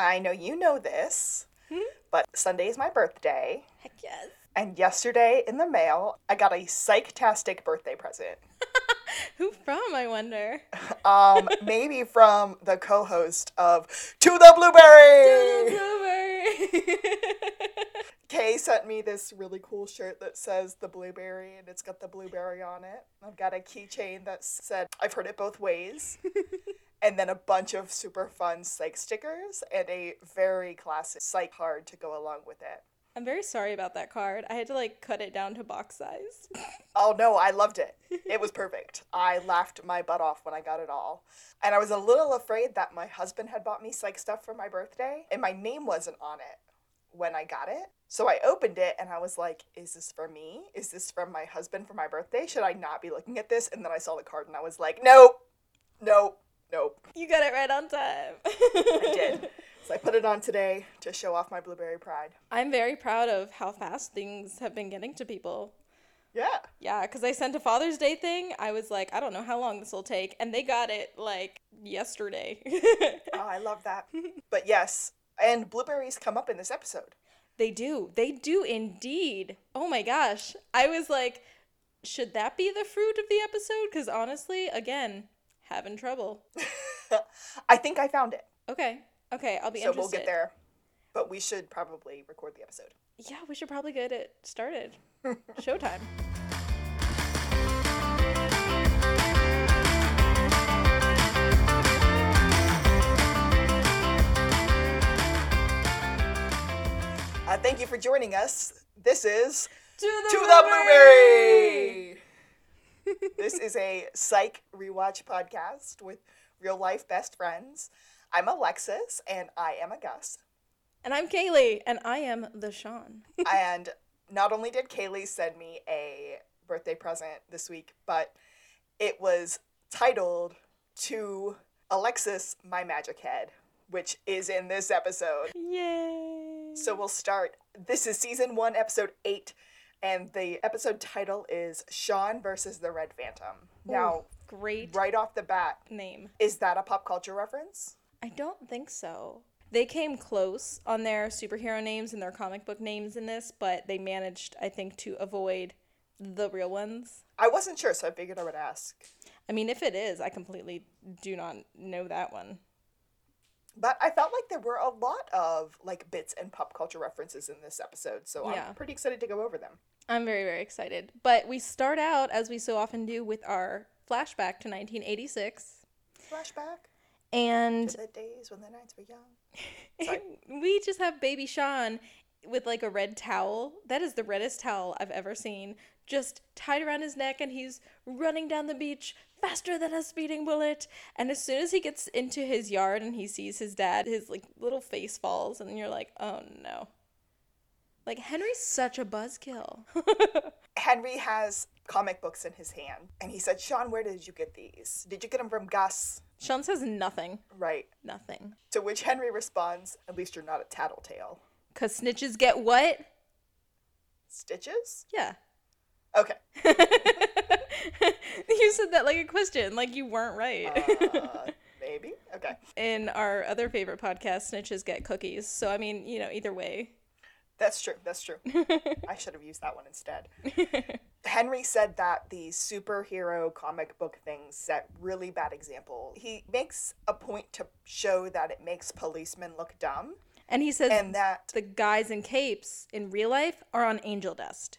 I know you know this, but Sunday is my birthday. Heck yes. And yesterday in the mail, I got a psychtastic birthday present. Who from, I wonder? Um, maybe from the co-host of To the Blueberry. To the Blueberry. Kay sent me this really cool shirt that says the blueberry and it's got the blueberry on it. I've got a keychain that said I've heard it both ways. And then a bunch of super fun psych stickers and a very classic psych card to go along with it. I'm very sorry about that card. I had to like cut it down to box size. Oh no, I loved it. It was perfect. I laughed my butt off when I got it all. And I was a little afraid that my husband had bought me psych stuff for my birthday and my name wasn't on it when I got it. So I opened it and I was like, is this for me? Is this from my husband for my birthday? Should I not be looking at this? And then I saw the card and I was like, nope, nope, nope. you got it right on time. I did. So I put it on today to show off my blueberry pride. I'm very proud of how fast things have been getting to people. Yeah. Yeah, because I sent a Father's Day thing. I was like, I don't know how long this will take. And they got it like yesterday. Oh, I love that. But yes, and blueberries come up in this episode. they do. They do indeed. Oh my gosh. I was like, should that be the fruit of the episode? Because honestly, again, having trouble. I think I found it. Okay. Okay, I'll be So interested. we'll get there. But we should probably record the episode. Yeah, we should probably get it started. Showtime. Uh, thank you for joining us. This is To the, To the Blueberry. This is a psych rewatch podcast with real life best friends. I'm Alexis and I am a Gus. And I'm Kaylee, and I am the Shawn. and not only did Kaylee send me a birthday present this week, but it was titled to Alexis, My Magic Head, which is in this episode. Yay! So we'll start. This is season one, episode eight, and the episode title is Shawn versus the Red Phantom. Now, Great right off the bat, name. is that a pop culture reference? I don't think so. They came close on their superhero names and their comic book names in this, but they managed, I think, to avoid the real ones. I wasn't sure, so I figured I would ask. I mean, if it is, I completely do not know that one. But I felt like there were a lot of like bits and pop culture references in this episode, so Yeah. I'm pretty excited to go over them. I'm very, very excited. But we start out, as we so often do, with our flashback to 1986. Flashback And to the days when the nights were young. We just have baby Shawn with like a red towel. That is the reddest towel I've ever seen. Just tied around his neck, and he's running down the beach faster than a speeding bullet. And as soon as he gets into his yard and he sees his dad, his like little face falls, and you're like, oh no. Like Henry's such a buzzkill. Henry has comic books in his hand, and he said, Shawn, where did you get these? Did you get them from Gus? Shawn says nothing. Right. Nothing. To which Henry responds, At least you're not a tattletale. Cause snitches get what? Stitches? Yeah. Okay. you said that like a question, like you weren't right. Uh, maybe? Okay. In our other favorite podcast, snitches get cookies. So I mean, you know, either way. That's true. That's true. I should have used that one instead. Henry said that the superhero comic book things set really bad example. He makes a point to show that it makes policemen look dumb And he says and that the guys in capes in real life are on angel dust.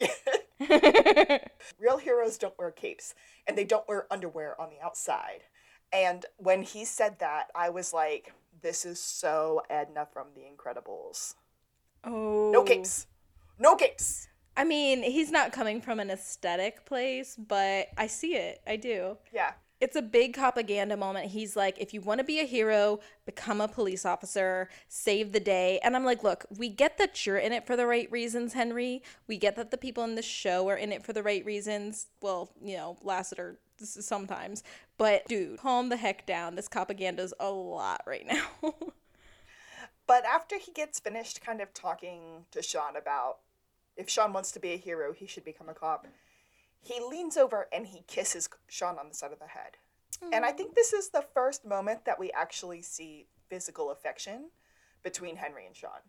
real heroes don't wear capes and they don't wear underwear on the outside. And when he said that, I was like, this is so Edna from The Incredibles. Oh. No capes. No capes. I mean, he's not coming from an aesthetic place, but I see it. I do. Yeah. It's a big propaganda moment. He's like, if you want to be a hero, become a police officer, save the day. And I'm like, look, we get that you're in it for the right reasons, Henry. We get that the people in the show are in it for the right reasons. Well, you know, Lassiter sometimes. But dude, calm the heck down. This propaganda's a lot right now. But after he gets finished kind of talking to Shawn about if Shawn wants to be a hero, he should become a cop, he leans over and he kisses Shawn on the side of the head. And I mm. think this is the first moment that we actually see physical affection between Henry and Shawn.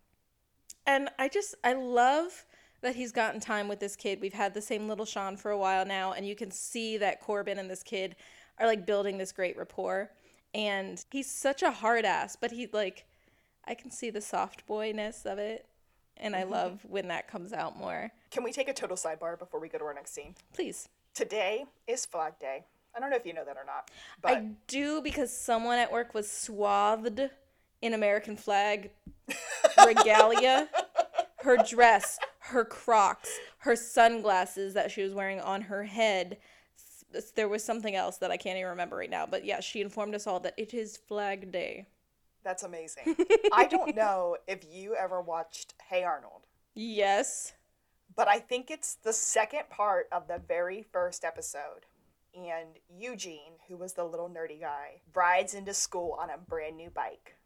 And I just I love that he's gotten time with this kid. We've had the same little Shawn for a while now, and you can see that Corbin and this kid are like building this great rapport. And he's such a hard ass, but he like I can see the soft boyness of it. And I mm-hmm. love when that comes out more. Can we take a total sidebar before we go to our next scene? Please. Today is Flag Day. I don't know if you know that or not, but I do because someone at work was swathed in American flag regalia. her dress, her Crocs, her sunglasses that she was wearing on her head. There was something else that I can't even remember right now, but yeah, she informed us all that it is Flag Day. That's amazing. I don't know if you ever watched Hey Arnold, Yes. but I think it's the second part of the very first episode. And Eugene, who was the little nerdy guy, rides into school on a brand new bike.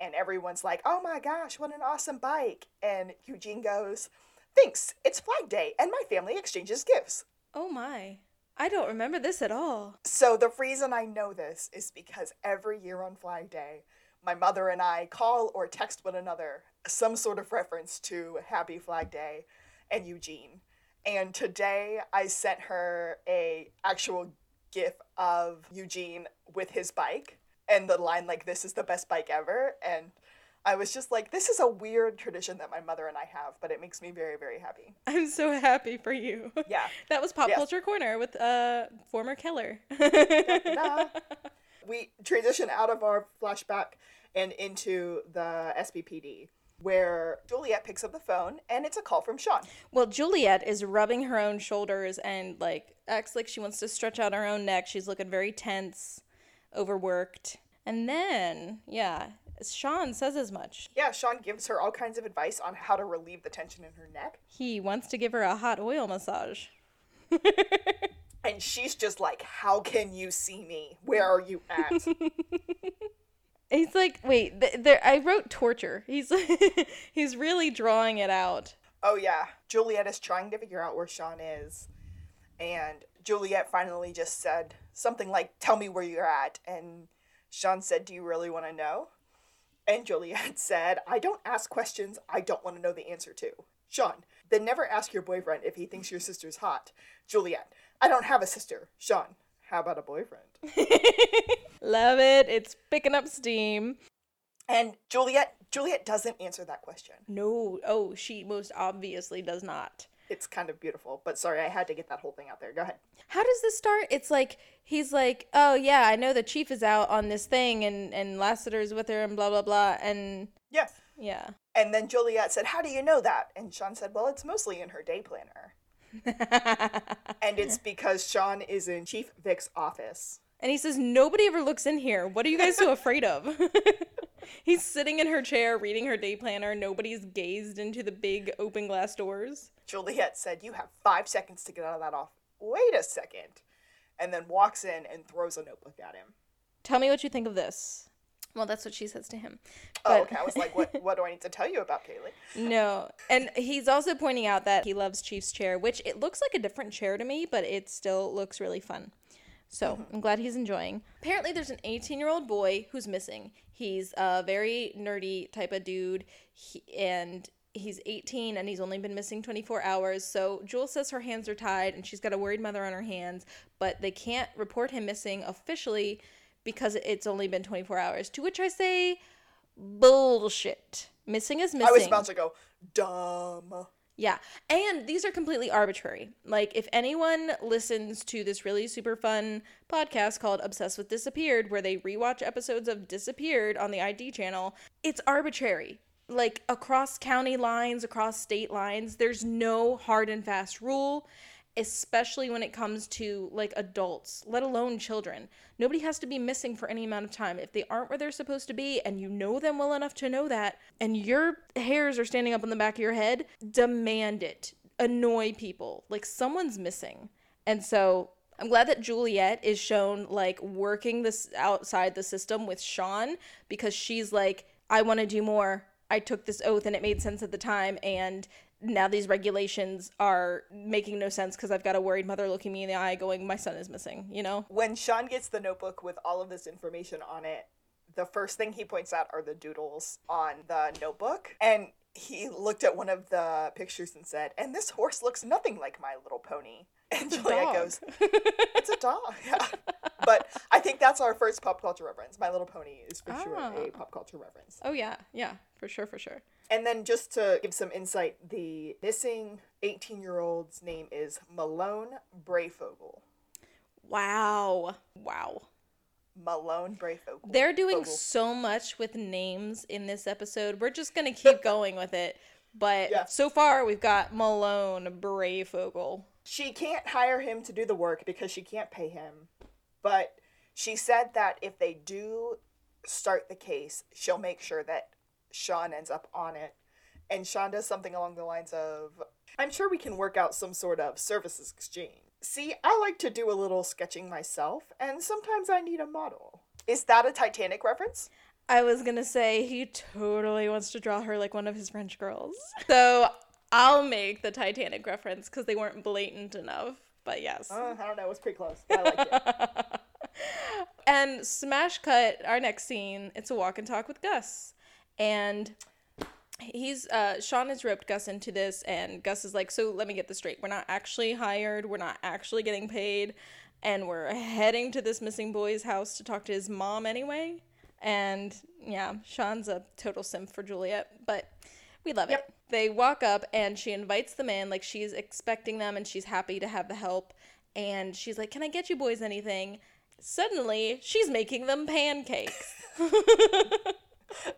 And everyone's like, oh my gosh, what an awesome bike. And Eugene goes, thanks, it's Flag Day, and my family exchanges gifts. Oh my. I don't remember this at all. So the reason I know this is because every year on Flag Day, my mother and I call or text one another some sort of reference to Happy Flag Day and Eugene. And today I sent her a actual gif of Eugene with his bike and the line like this is the best bike ever and I was just like this is a weird tradition that my mother and I have, but it makes me very very happy. I'm so happy for you. Yeah. That was Pop Yes. Culture Corner with uh former Keller. We transition out of our flashback and into the SBPD, where Juliet picks up the phone and it's a call from Shawn. Well, Juliet is rubbing her own shoulders and like acts like she wants to stretch out her own neck. She's looking very tense, overworked. And then, yeah, Shawn says as much. Yeah, Shawn gives her all kinds of advice on how to relieve the tension in her neck. He wants to give her a hot oil massage. And she's just like, How can you see me? Where are you at? He's like, wait, th- there. I wrote torture. He's he's really drawing it out. oh, yeah. Juliet is trying to figure out where Shawn is. And Juliet finally just said something like, Tell me where you're at. And Shawn said, Do you really want to know? And Juliet said, I don't ask questions I don't want to know the answer to. Shawn, then never ask your boyfriend if he thinks your sister's hot. Juliet, I don't have a sister. Shawn, how about a boyfriend? Love it. It's picking up steam. And Juliet, Juliet doesn't answer that question. No, oh, she most obviously does not. It's kind of beautiful, but sorry, I had to get that whole thing out there. Go ahead. How does this start? It's like he's like, "Oh yeah, I know the chief is out on this thing, and and Lassiter's with her, and blah blah blah." And Yeah. yeah, And then Juliet said, How do you know that? And Shawn said, Well, it's mostly in her day planner. And it's because Shawn is in Chief Vick's office. and he says, "Nobody ever looks in here. What are you guys so afraid of?" he's sitting in her chair reading her day planner. Nobody's gazed into the big open glass doors. Juliet said, You have five seconds to get out of that office. Wait a second. And then walks in and throws a notebook at him. Tell me what you think of this. Well, that's what she says to him. Oh, okay. I was like, what, what do I need to tell you about Kaylee? No. And he's also pointing out that he loves Chief's chair, which it looks like a different chair to me, but it still looks really fun. So mm-hmm. I'm glad he's enjoying. Apparently, there's an 18 year old boy who's missing. He's a very nerdy type of dude, he, and he's 18 and he's only been missing 24 hours. So Jules says her hands are tied and she's got a worried mother on her hands, but they can't report him missing officially because it's only been 24 hours. To which I say, bullshit. Missing is missing. I was about to go, dumb. Yeah. And these are completely arbitrary. Like, if anyone listens to this really super fun podcast called Obsessed with Disappeared, where they rewatch episodes of Disappeared on the ID channel, it's arbitrary. Like, across county lines, across state lines, there's no hard and fast rule, especially when it comes to like adults, let alone children. Nobody has to be missing for any amount of time. If they aren't where they're supposed to be and you know them well enough to know that, and your hairs are standing up on the back of your head, demand it. Annoy people. Like someone's missing. And so I'm glad that Juliet is shown like working this outside the system with Shawn because she's like, I want to do more. I took this oath and it made sense at the time. And now these regulations are making no sense because I've got a worried mother looking me in the eye going, my son is missing, you know? When Shawn gets the notebook with all of this information on it, the first thing he points out are the doodles on the notebook. And he looked at one of the pictures and said, And this horse looks nothing like My Little Pony. And Juliet dog. goes, It's a dog. Yeah. But I think that's our first pop culture reference. My Little Pony is for sure a Ah. pop culture reference. oh yeah, yeah, for sure, for sure. And then just to give some insight, the missing 18 year old's name is Malone Brayfogle. Wow, wow. Malone Brayfogle. They're doing Fogle. so much with names in this episode. We're just gonna keep going with it. But Yeah. so far, we've got Malone Brayfogle. She can't hire him to do the work because she can't pay him. But she said that if they do start the case, she'll make sure that Shawn ends up on it. And Shawn does something along the lines of I'm sure we can work out some sort of services exchange. See, I like to do a little sketching myself, and sometimes I need a model. Is that a Titanic reference? I was gonna say he totally wants to draw her like one of his French girls. So I'll make the Titanic reference because they weren't blatant enough. But yes. Uh, I don't know, it was pretty close. I like it. And smash cut, our next scene, it's a walk and talk with Gus. And he's uh Shawn has roped Gus into this and Gus is like, "So let me get this straight. We're not actually hired. We're not actually getting paid, and we're heading to this missing boy's house to talk to his mom anyway." And yeah, Shawn's a total simp for Juliet, but we love Yep. it. They walk up and she invites them in like she's expecting them and she's happy to have the help and she's like, "Can I get you boys anything?" Suddenly, she's making them pancakes.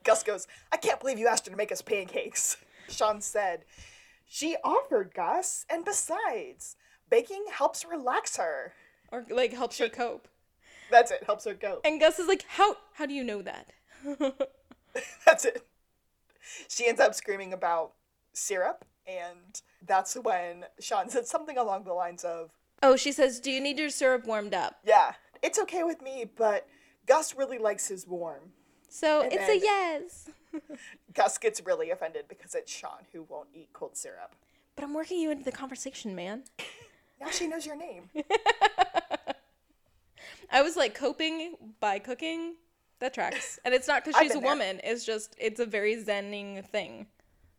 Gus goes, I can't believe you asked her to make us pancakes. Shawn said, She offered, Gus, and besides, baking helps relax her. or like helps her cope. That's it, helps her cope And Gus is like, "How how do you know that?" That's it. She ends up screaming about syrup, and that's when Shawn said something along the lines of, oh, she says, "Do you need your syrup warmed up?" Yeah, it's okay with me, but Gus really likes his warm. So And it's a yes. Gus gets really offended because it's Shawn who won't eat cold syrup. But I'm working you into the conversation, man. Now she knows your name. I was like coping by cooking. That tracks, and it's not because she's a there. woman. It's just it's a very zenning thing.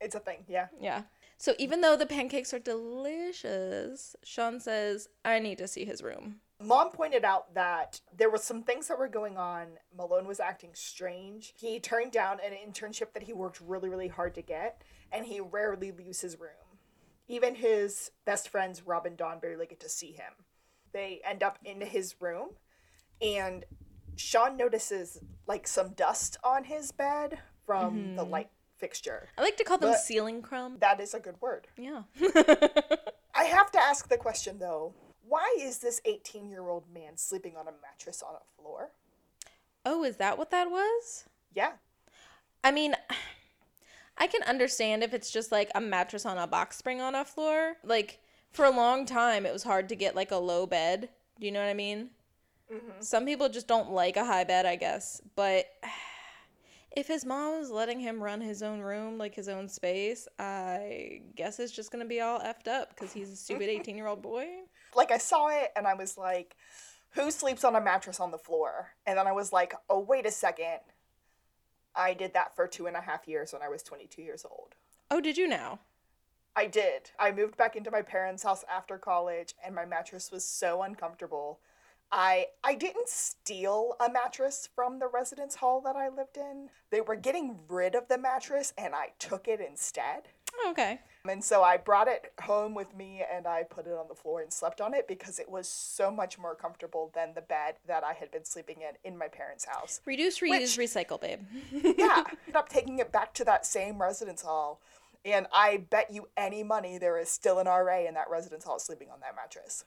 It's a thing, yeah. Yeah. So even though the pancakes are delicious, Shawn says, "I need to see his room." Mom pointed out that there were some things that were going on. Malone was acting strange. He turned down an internship that he worked really, really hard to get, and he rarely leaves his room. Even his best friends, Rob and Dawn, barely get to see him. They end up in his room, and Shawn notices like some dust on his bed from the mm-hmm. light fixture. I like to call them But- ceiling crumbs. That is a good word. Yeah. I have to ask the question though why is this 18 year old man sleeping on a mattress on a floor? oh, is that what that was? Yeah. I mean, I can understand if it's just like a mattress on a box spring on a floor. Like for a long time, it was hard to get like a low bed. Do you know what I mean? Mm-hmm. Some people just don't like a high bed, I guess. But if his mom is letting him run his own room, like his own space, I guess it's just gonna be all effed up because he's a stupid eighteen-year-old boy. Like I saw it and I was like, who sleeps on a mattress on the floor? And then I was like, oh, wait a second. I did that for two and a half years when I was 22 years old. Oh, did you now? I did. I moved back into my parents' house after college and my mattress was so uncomfortable. I I didn't steal a mattress from the residence hall that I lived in. They were getting rid of the mattress and I took it instead. Oh, okay. And so I brought it home with me and I put it on the floor and slept on it because it was so much more comfortable than the bed that I had been sleeping in in my parents' house. Reduce, reuse, recycle, babe. Yeah, ended up taking it back to that same residence hall. And I bet you any money there is still an RA in that residence hall sleeping on that mattress.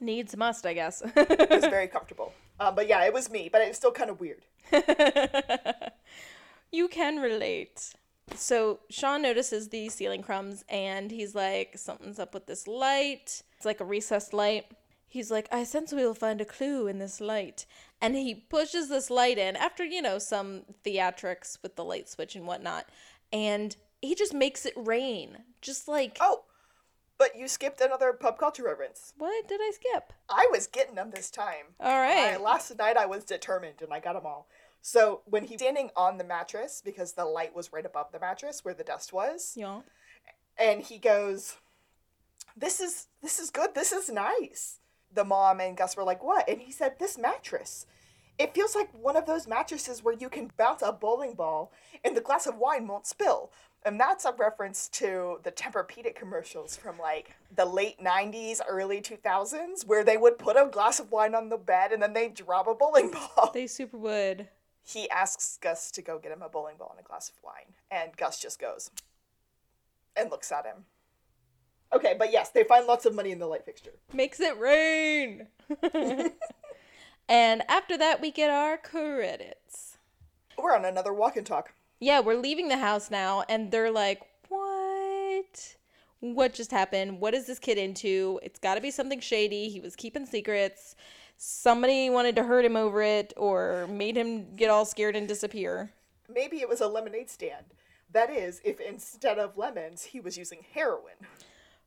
Needs must, I guess. It was very comfortable. Um, but yeah, it was me, but it's still kind of weird. you can relate. So Shawn notices the ceiling crumbs and he's like, something's up with this light. It's like a recessed light. He's like, I sense we'll find a clue in this light. And he pushes this light in after, you know, some theatrics with the light switch and whatnot. And he just makes it rain. Just like, Oh, but you skipped another pop culture reference. what did I skip? I was getting them this time. All right. Last night I was determined and I got them all. So when he's standing on the mattress, because the light was right above the mattress where the dust was, Yeah. and he goes, "This is this is good. This is nice." The mom and Gus were like, "What?" And he said, "This mattress. It feels like one of those mattresses where you can bounce a bowling ball and the glass of wine won't spill." And that's a reference to the Tempur-Pedic commercials from like the late 90s, early 2000s, where they would put a glass of wine on the bed and then they drop a bowling ball. They super would. He asks Gus to go get him a bowling ball and a glass of wine, and Gus just goes and looks at him. Okay, but yes, they find lots of money in the light fixture. Makes it rain. and after that, we get our credits. We're on another walk and talk. Yeah, we're leaving the house now, and they're like, What? What just happened? What is this kid into? It's got to be something shady. He was keeping secrets. Somebody wanted to hurt him over it or made him get all scared and disappear. Maybe it was a lemonade stand. That is, if instead of lemons, he was using heroin.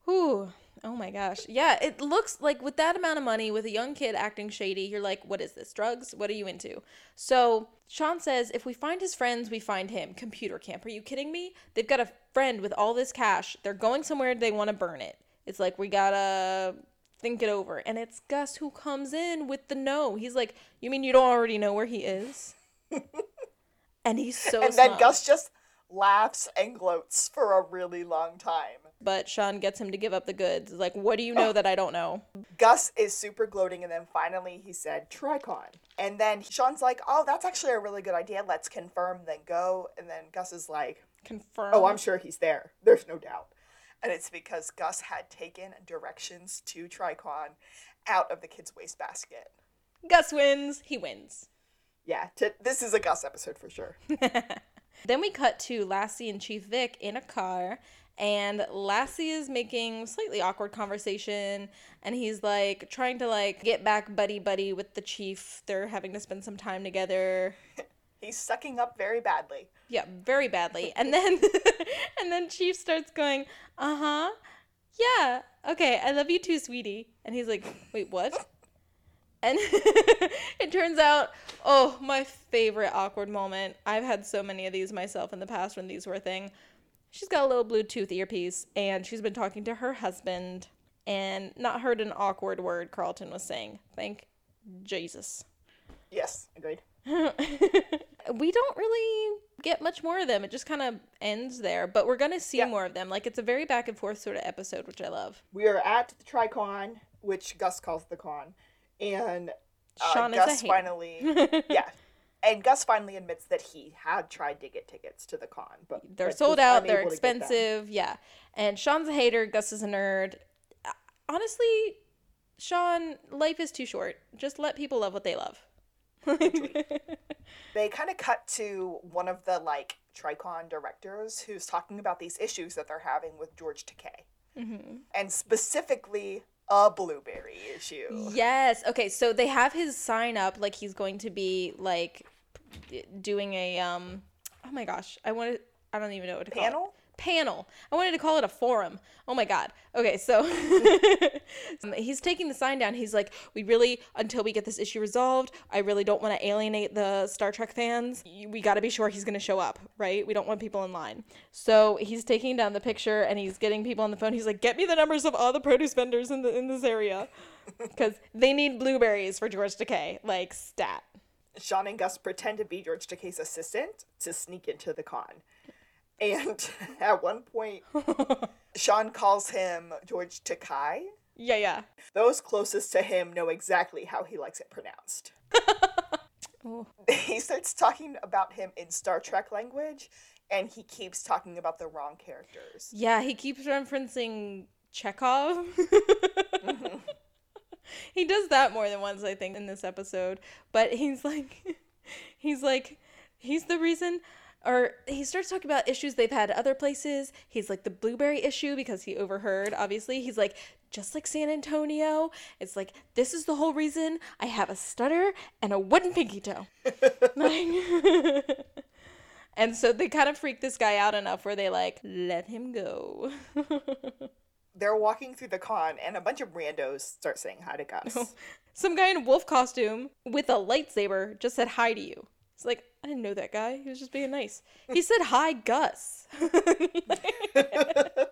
Whew. Oh my gosh. Yeah, it looks like with that amount of money, with a young kid acting shady, you're like, what is this? Drugs? What are you into? So Shawn says, if we find his friends, we find him. Computer camp. Are you kidding me? They've got a friend with all this cash. They're going somewhere, they want to burn it. It's like, we gotta think it over. And it's Gus who comes in with the no. He's like, you mean you don't already know where he is? and he's so and then. Gus just laughs and gloats for a really long time. But Shawn gets him to give up the goods. Like, what do you know that I don't know? Gus is super gloating, and then finally he said, Tricon. And then Shawn's like, Oh, that's actually a really good idea. Let's confirm, then go. And then Gus is like, Confirm. Oh, I'm sure he's there. There's no doubt. And it's because Gus had taken directions to Tricon out of the kid's wastebasket. Gus wins. He wins. Yeah, t- this is a Gus episode for sure. Then we cut to Lassie and Chief Vick in a car, and Lassie is making slightly awkward conversation, and he's like trying to like get back buddy buddy with the chief. They're having to spend some time together. He's sucking up very badly. Yeah, very badly. And then and then Chief starts going, "Uh-huh. Yeah. Okay, I love you too, sweetie." And he's like, "Wait, what?" And it turns out, oh, my favorite awkward moment. I've had so many of these myself in the past when these were a thing. She's got a little Bluetooth earpiece and she's been talking to her husband and not heard an awkward word Carlton was saying. Thank Jesus. Yes, agreed. we don't really get much more of them. It just kind of ends there, but we're going to see Yeah. more of them. Like it's a very back and forth sort of episode, which I love. We are at the Tricon, which Gus calls the con, and uh, Shawn Gus finally, yeah, and Gus finally admits that he had tried to get tickets to the con, but They're but sold out, they're unable to get them. expensive. Yeah. And Shawn's a hater, Gus is a nerd. Uh, Honestly, Shawn, life is too short. Just let people love what they love. They kind of cut to one of the like Tricon directors who's talking about these issues that they're having with George Takei, Mm-hmm. and specifically a blueberry issue. Yes. Okay. So they have his sign up like he's going to be like doing a um. Oh my gosh, I wanted. I don't even know what to call it. Panel? Panel. I wanted to call it a forum. Oh my god. Okay, so um, he's taking the sign down. He's like, "We really, until we get this issue resolved, I really don't want to alienate the Star Trek fans. We got to be sure he's going to show up, right? We don't want people in line." So he's taking down the picture and he's getting people on the phone. He's like, "Get me the numbers of all the produce vendors in the in this area." because they need blueberries for George Takei, like stat. Shawn and Gus pretend to be George Takei's assistant to sneak into the con. And at one point, Shawn calls him George Takei. Yeah, yeah. Those closest to him know exactly how he likes it pronounced. He starts talking about him in Star Trek language, and he keeps talking about the wrong characters. Yeah, he keeps referencing Chekov. He does that more than once, I think, in this episode. But he's like, he's like, he's the reason. Or he starts talking about issues they've had other places. He's like the blueberry issue because he overheard, obviously. He's like, just like San Antonio, it's like, this is the whole reason I have a stutter and a wooden pinky toe. Like- and so they kind of freak this guy out enough where they like, let him go. They're walking through the con, and a bunch of randos start saying hi to Gus. Some guy in a wolf costume with a lightsaber just said hi to you. It's like, I didn't know that guy. He was just being nice. He said, Hi, Gus.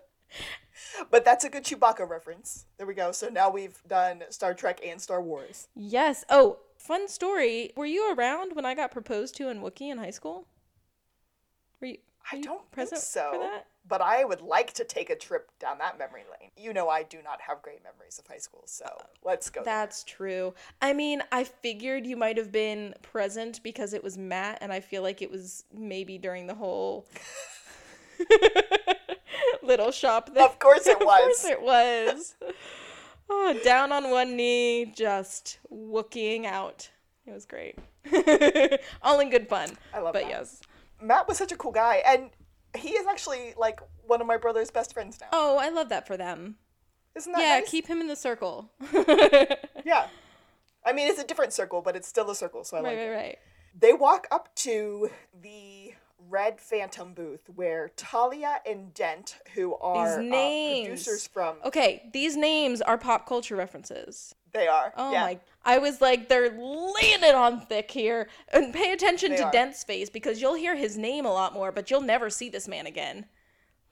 But that's a good Chewbacca reference. There we go. So now we've done Star Trek and Star Wars. yes. Oh, fun story. Were you around when I got proposed to in Wookiee in high school? Were you, were I don't present think so. for that? But I would like to take a trip down that memory lane. You know, I do not have great memories of high school, so let's go. there. That's true. I mean, I figured you might have been present because it was Matt, and I feel like it was maybe during the whole little shop thing. Of course it was. Of course it was. Oh, down on one knee, just wookieing out. It was great. All in good fun. I love but yes. Matt was such a cool guy, and he is actually like one of my brother's best friends now. Oh, I love that for them. Isn't that yeah, nice? keep him in the circle. Yeah. I mean, it's a different circle, but it's still a circle, so I right, like right, it. right. They walk up to the Red Phantom booth where Talia and Dent, who are uh, names. producers from, Okay, these names are pop culture references. They are. Oh yeah. my! I was like, they're laying it on thick here. And pay attention They to are. Dent's face because you'll hear his name a lot more, but you'll never see this man again.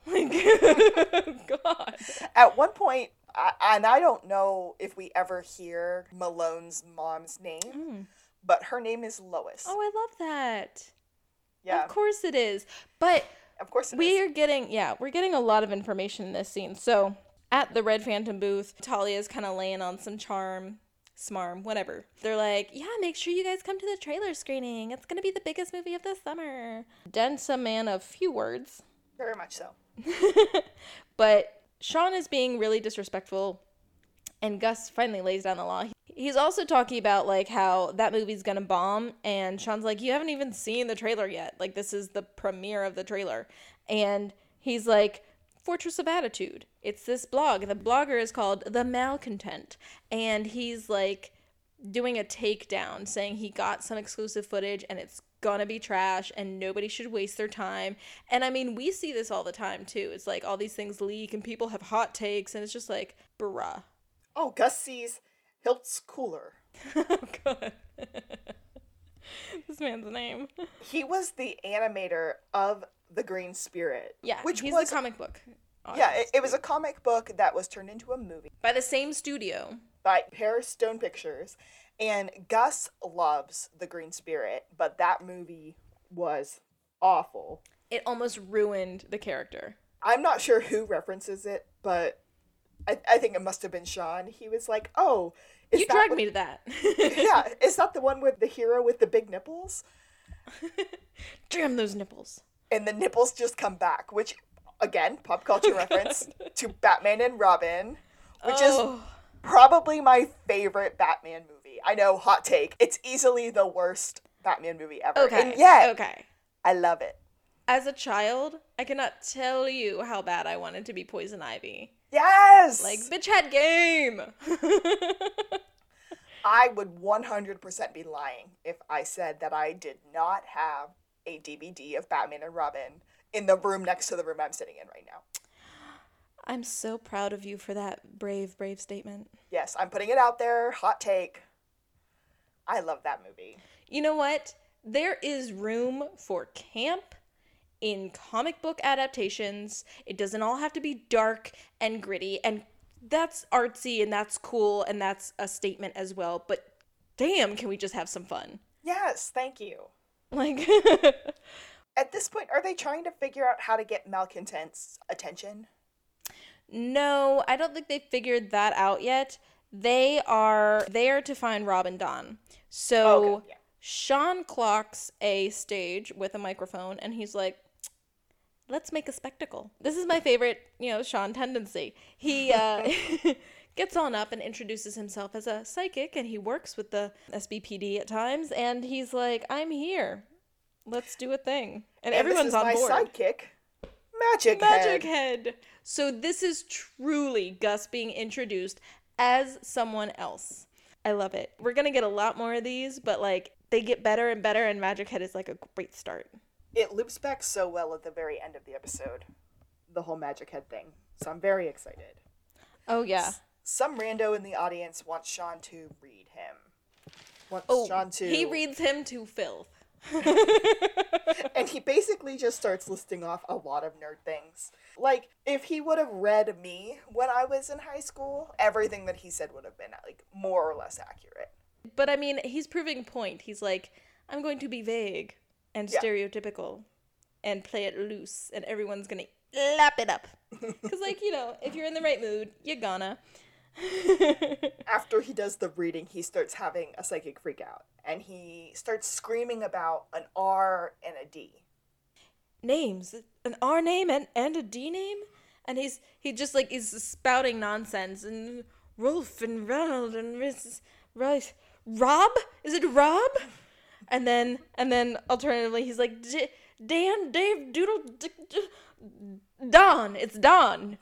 Like, God. At one point, I, and I don't know if we ever hear Malone's mom's name, hmm. but her name is Lois. Oh, I love that. yeah, Of course it is. But of course it we is. are getting, yeah, we're getting a lot of information in this scene. So at the Red Phantom booth, Talia's kind of laying on some charm, smarm, whatever. They're like, yeah, make sure you guys come to the trailer screening. It's going to be the biggest movie of the summer. Dent's a man of few words. Very much so. But Shawn is being really disrespectful, and Gus finally lays down the law. He's also talking about like how that movie's gonna bomb, and Shawn's like, "You haven't even seen the trailer yet. Like this is the premiere of the trailer," and he's like. Fortress of Attitude. It's this blog, the blogger is called The Malcontent. And he's like doing a takedown saying he got some exclusive footage and it's gonna be trash and nobody should waste their time. And I mean, we see this all the time too. It's like all these things leak and people have hot takes, and it's just like, bruh. Oh, Gus sees Hilt's cooler. oh, God. this man's name. He was the animator of The Green Spirit. Yeah, which he's was a comic book. yeah, it, it was a comic book that was turned into a movie by the same studio. by Paris Stone Pictures, and Gus loves The Green Spirit, but that movie was awful. It almost ruined the character. I'm not sure who references it, but I, I think it must have been Shawn. He was like, "Oh, you dragged what- me to that. yeah, is that the one with the hero with the big nipples?" Damn those nipples. And the nipples just come back, which again, pop culture oh reference to Batman and Robin, which is Oh. probably my favorite Batman movie. I know, hot take. It's easily the worst Batman movie ever. Okay. And yet, Okay. I love it. As a child, I cannot tell you how bad I wanted to be Poison Ivy. Yes! Like, bitch had game. I would 100% be lying if I said that I did not have a DVD of Batman and Robin in the room next to the room I'm sitting in right now. I'm so proud of you for that brave, brave statement. Yes, I'm putting it out there. Hot take. I love that movie. You know what? There is room for camp in comic book adaptations. It doesn't all have to be dark and gritty, and that's artsy and that's cool and that's a statement as well. But damn, can we just have some fun? Yes, thank you. Like, At this point, are they trying to figure out how to get malcontents' attention? no, I don't think they figured that out yet. They are there to find Robin Don. So Okay, yeah. Shawn clocks a stage with a microphone and he's like, let's make a spectacle. This is my favorite, you know, Shawn tendency. He uh, gets on up and introduces himself as a psychic and he works with the SBPD at times and he's like, I'm here. Let's do a thing. And, And everyone's this is on my board. sidekick, Magic, Magic Head. Head. So this is truly Gus being introduced as someone else. I love it. We're gonna get a lot more of these, but like they get better and better, and Magic Head is like a great start. It loops back so well at the very end of the episode, the whole Magic Head thing. So I'm very excited. Oh yeah. Some rando in the audience wants Shawn to read him. Wants Oh, Shawn to. he reads him to filth. and he basically just starts listing off a lot of nerd things. Like, if he would have read me when I was in high school, everything that he said would have been, like, more or less accurate. But I mean, he's proving point. He's like, I'm going to be vague and Yeah. stereotypical and play it loose, and everyone's gonna lap it up. Because, like, you know, if you're in the right mood, you're gonna. After he does the reading, he starts having a psychic freak out. And he starts screaming about an R and a D. Names, an R name and, and a D name? And he's he just like is spouting nonsense and Rolf and Ronald and Miss Rice. Rob? Is it Rob? And then and then alternatively he's like Dan, Dave, Doodle, D- D- Don. It's Don.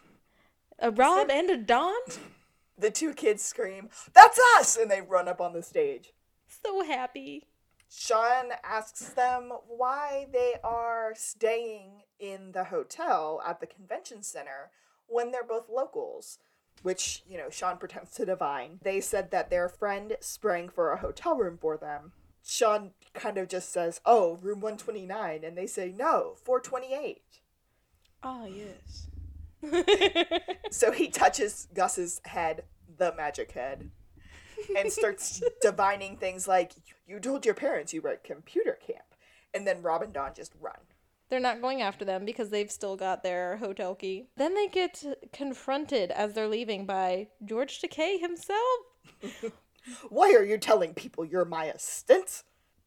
A Rob and a Don. The two kids scream, That's us! And they run up on the stage. So happy. Shawn asks them why they are staying in the hotel at the convention center when they're both locals, which, you know, Shawn pretends to divine. They said that their friend sprang for a hotel room for them. Shawn kind of just says, Oh, room 129. And they say, No, 428. Ah yes. So he touches Gus's head, the magic head, and starts divining things like, You told your parents you were at computer camp. And then Rob and Don just run. They're not going after them because they've still got their hotel key. Then they get confronted as they're leaving by George Takei himself. Why are you telling people you're my assistant?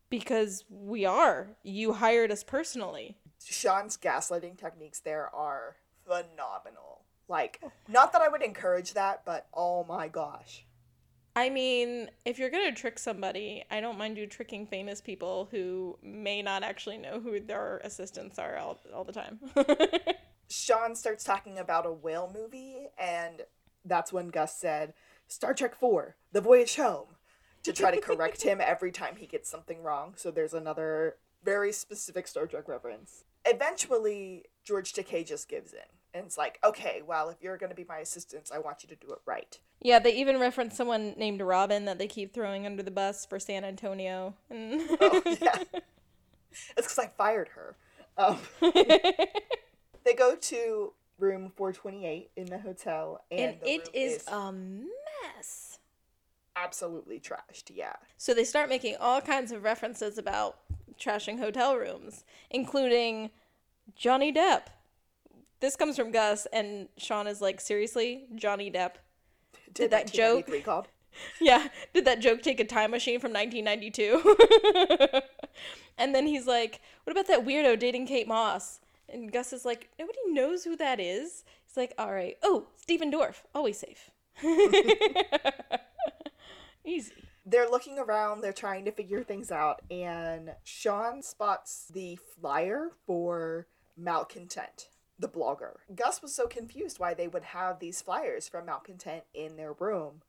Because we are. You hired us personally. Shawn's gaslighting techniques there are phenomenal. Like, not that I would encourage that, but oh my gosh. I mean, if you're gonna trick somebody, I don't mind you tricking famous people who may not actually know who their assistants are all, all the time. Shawn starts talking about a whale movie, and that's when Gus said, Star Trek 4, The Voyage Home, to try to correct him every time he gets something wrong. So there's another very specific Star Trek reference. Eventually, George Takei just gives in. And it's like, okay, well, if you're going to be my assistants, I want you to do it right. yeah, they even reference someone named Robin that they keep throwing under the bus for San Antonio. And Oh, yeah. It's because I fired her. Um, they go to room 428 in the hotel, and, and the it room is a mess. absolutely trashed. Yeah. So they start making all kinds of references about trashing hotel rooms, including Johnny Depp. This comes from Gus, and Shawn is like, seriously, Johnny Depp? Did that joke- 1993 called? Yeah, did that joke take a time machine from 1992? and then he's like, what about that weirdo dating Kate Moss? And Gus is like, nobody knows who that is. He's like, all right. Oh, Stephen Dorff, always safe. Easy. They're looking around, they're trying to figure things out, and Shawn spots the flyer for Malcontent, the blogger. Gus was so confused why they would have these flyers from Malcontent in their room,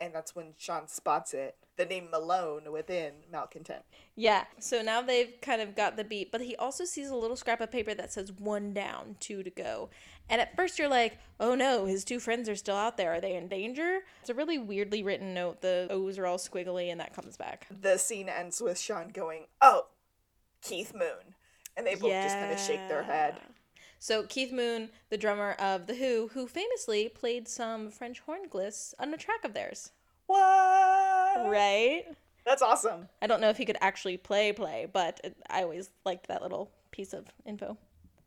and that's when Shawn spots it, the name Malone within Malcontent. Yeah. So now they've kind of got the beat, but he also sees a little scrap of paper that says one down, two to go. And at first you're like, oh no, his two friends are still out there. Are they in danger? It's a really weirdly written note. The O's are all squiggly, and that comes back. The scene ends with Shawn going, Oh, Keith Moon. And they both just kind of shake their head. So Keith Moon, the drummer of The Who, who famously played some French horn gliss on a track of theirs. What? Right? That's awesome. I don't know if he could actually play play, but it, I always liked that little piece of info.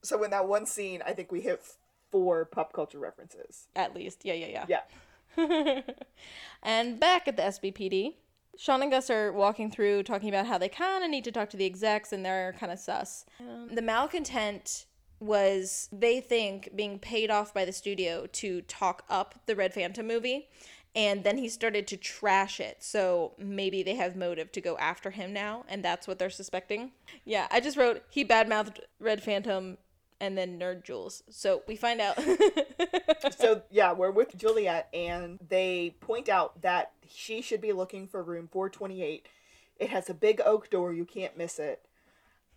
So in that one scene, I think we hit four pop culture references. At least. Yeah, yeah, Yeah. yeah. and back at the SBPD, Shawn and Gus are walking through talking about how they kind of need to talk to the execs and they're kind of sus. Um, the malcontent was, they think, being paid off by the studio to talk up the Red Phantom movie. And then he started to trash it. So maybe they have motive to go after him now. And that's what they're suspecting. Yeah, I just wrote, he badmouthed Red Phantom and then Nerd Jules. So we find out. so yeah, we're with Juliet, and they point out that she should be looking for room 428. It has a big oak door; you can't miss it.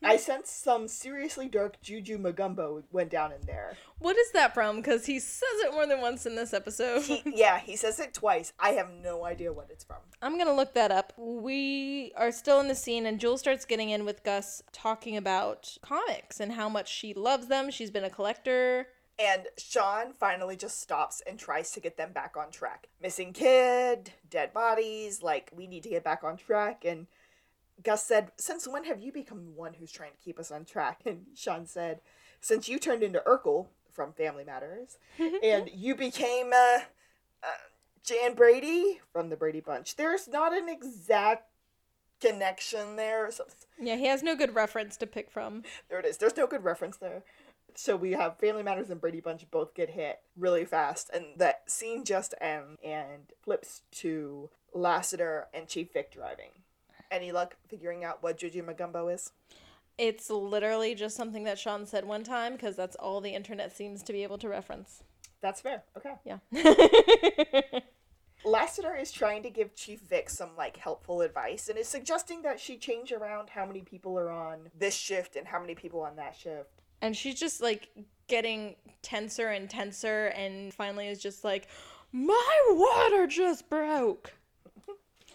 I sense some seriously dark juju magumbo went down in there. What is that from? Because he says it more than once in this episode. He, yeah, he says it twice. I have no idea what it's from. I'm gonna look that up. We are still in the scene, and Jules starts getting in with Gus talking about comics and how much she loves them. She's been a collector. And Shawn finally just stops and tries to get them back on track. Missing kid, dead bodies, like, we need to get back on track. And Gus said, Since when have you become the one who's trying to keep us on track? And Shawn said, Since you turned into Urkel from Family Matters, and you became uh, uh, Jan Brady from the Brady Bunch, there's not an exact connection there. or something. Yeah, he has no good reference to pick from. There it is. There's no good reference there. So we have Family Matters and Brady Bunch both get hit really fast, and that scene just ends and flips to Lassiter and Chief Vick driving. Any luck figuring out what Juju Magumbo is? It's literally just something that Shawn said one time because that's all the internet seems to be able to reference. That's fair. Okay. Yeah. Lassiter is trying to give Chief Vick some like helpful advice and is suggesting that she change around how many people are on this shift and how many people on that shift. and she's just like getting tenser and tenser, and finally is just like, My water just broke.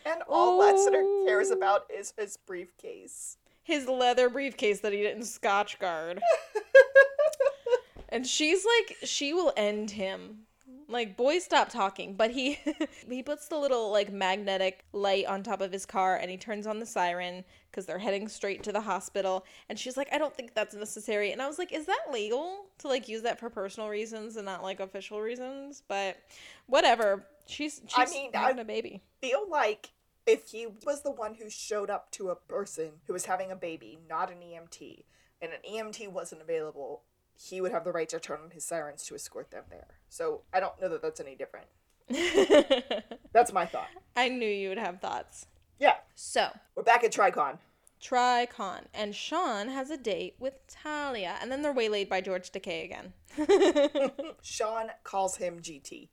And all Lassiter Oh. cares about is his briefcase. His leather briefcase that he didn't Scotchgard. and she's like, she will end him. Like, boy, stop talking. But he he puts the little like magnetic light on top of his car and he turns on the siren because they're heading straight to the hospital. And she's like, I don't think that's necessary. And I was like, is that legal to like use that for personal reasons and not like official reasons? But whatever. She's she's I mean, having I- a baby. feel like if he was the one who showed up to a person who was having a baby, not an EMT, and an EMT wasn't available, he would have the right to turn on his sirens to escort them there. So I don't know that that's any different. That's my thought. I knew you would have thoughts. Yeah, So, we're back at Tricon. Tricon, and Shawn has a date with Talia, and then they're waylaid by George Takei again. Shawn calls him GT.